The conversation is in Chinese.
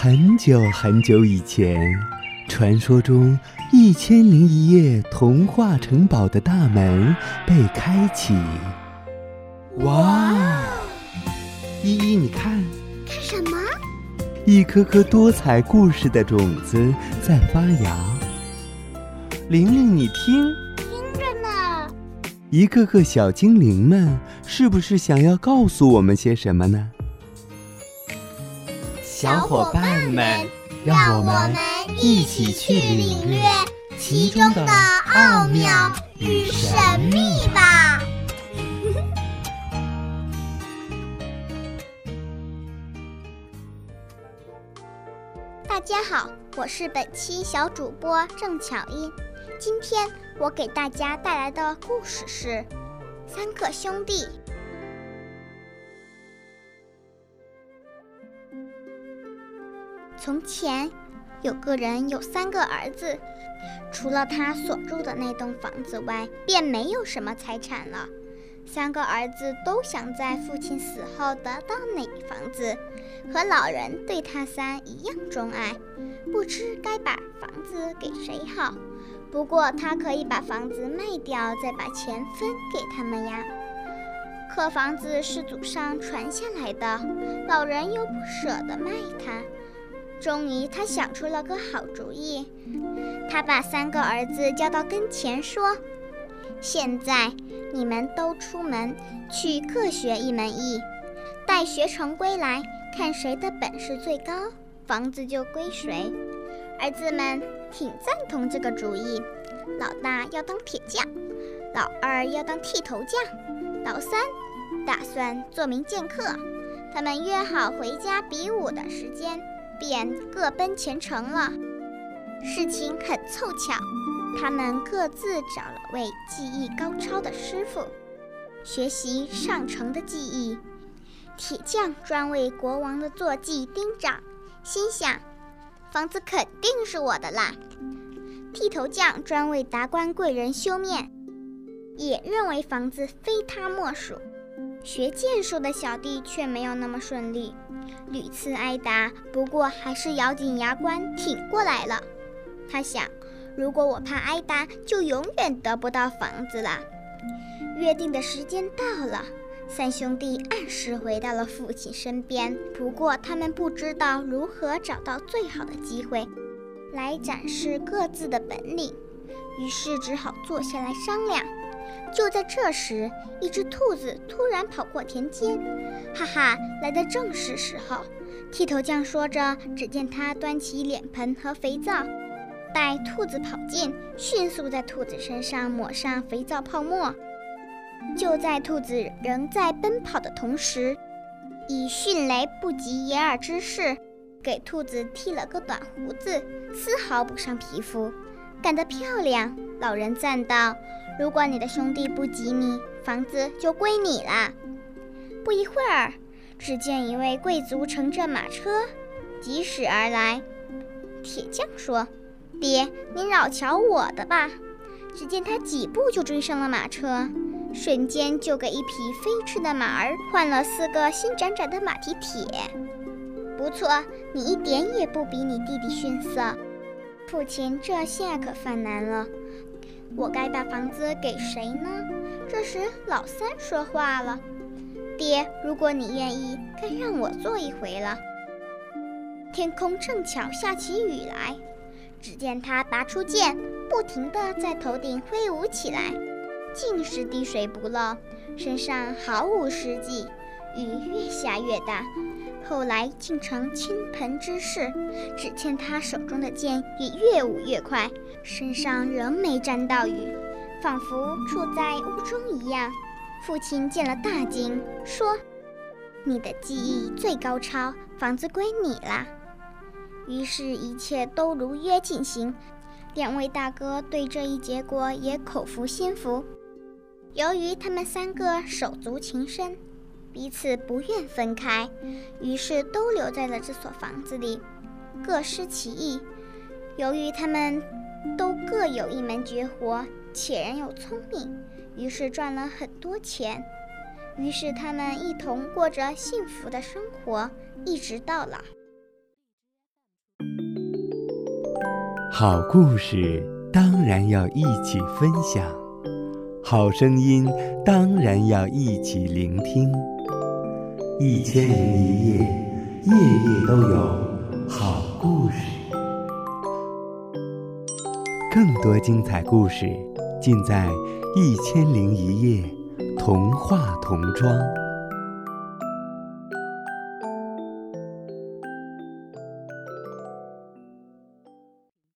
很久很久以前，传说中一千零一夜童话城堡的大门被开启。哇！依依，你看，看什么？一颗颗多彩故事的种子在发芽。玲玲，你听，听着呢。一个个小精灵们，是不是想要告诉我们些什么呢？小伙伴们，让我们一起去领略其中的奥妙与神秘吧！大家好，我是本期小主播郑巧音。今天我给大家带来的故事是《三个兄弟》。从前，有个人有三个儿子，除了他所住的那栋房子外，便没有什么财产了。三个儿子都想在父亲死后得到那房子，和老人对他三一样钟爱，不知该把房子给谁好。不过他可以把房子卖掉，再把钱分给他们呀。可房子是祖上传下来的，老人又不舍得卖它。终于，他想出了个好主意。他把三个儿子叫到跟前，说：“现在你们都出门去各学一门艺，待学成归来，看谁的本事最高，房子就归谁。”儿子们挺赞同这个主意。老大要当铁匠，老二要当剃头匠，老三打算做名剑客。他们约好回家比武的时间。便各奔前程了。事情很凑巧，他们各自找了位技艺高超的师傅，学习上乘的技艺。铁匠专为国王的坐骑钉掌，心想房子肯定是我的啦。剃头匠专为达官贵人修面，也认为房子非他莫属。学剑术的小弟却没有那么顺利。屡次挨打，不过还是咬紧牙关挺过来了。他想，如果我怕挨打，就永远得不到房子了。约定的时间到了，三兄弟按时回到了父亲身边。不过他们不知道如何找到最好的机会来展示各自的本领，于是只好坐下来商量。就在这时，一只兔子突然跑过田间，哈哈，来的正是时候。剃头匠说着，只见他端起脸盆和肥皂，待兔子跑近，迅速在兔子身上抹上肥皂泡沫。就在兔子仍在奔跑的同时，以迅雷不及掩耳之势，给兔子剃了个短胡子，丝毫不伤皮肤，干得漂亮。老人赞道。如果你的兄弟不及你，房子就归你了。不一会儿，只见一位贵族乘着马车疾驶而来。铁匠说：“爹，您饶瞧我的吧。”只见他几步就追上了马车，瞬间就给一匹飞驰的马儿换了四个新崭崭的马蹄铁。不错，你一点也不比你弟弟逊色。父亲这下可犯难了。我该把房子给谁呢？这时，老三说话了：“爹，如果你愿意，该让我做一回了。”天空正巧下起雨来，只见他拔出剑，不停地在头顶挥舞起来，尽是滴水不漏，身上毫无湿迹。雨越下越大。后来竟成倾盆之势，只见他手中的剑也越舞越快，身上仍没沾到雨，仿佛处在屋中一样。父亲见了大惊，说：“你的技艺最高超，房子归你啦。”于是，一切都如约进行。两位大哥对这一结果也口服心服。由于他们三个手足情深。彼此不愿分开，于是都留在了这所房子里，各施其艺。由于他们都各有一门绝活，且人又聪明，于是赚了很多钱。于是他们一同过着幸福的生活，一直到老。好故事当然要一起分享，好声音当然要一起聆听。一千零一夜，夜夜都有好故事。更多精彩故事尽在《一千零一夜》童话童装。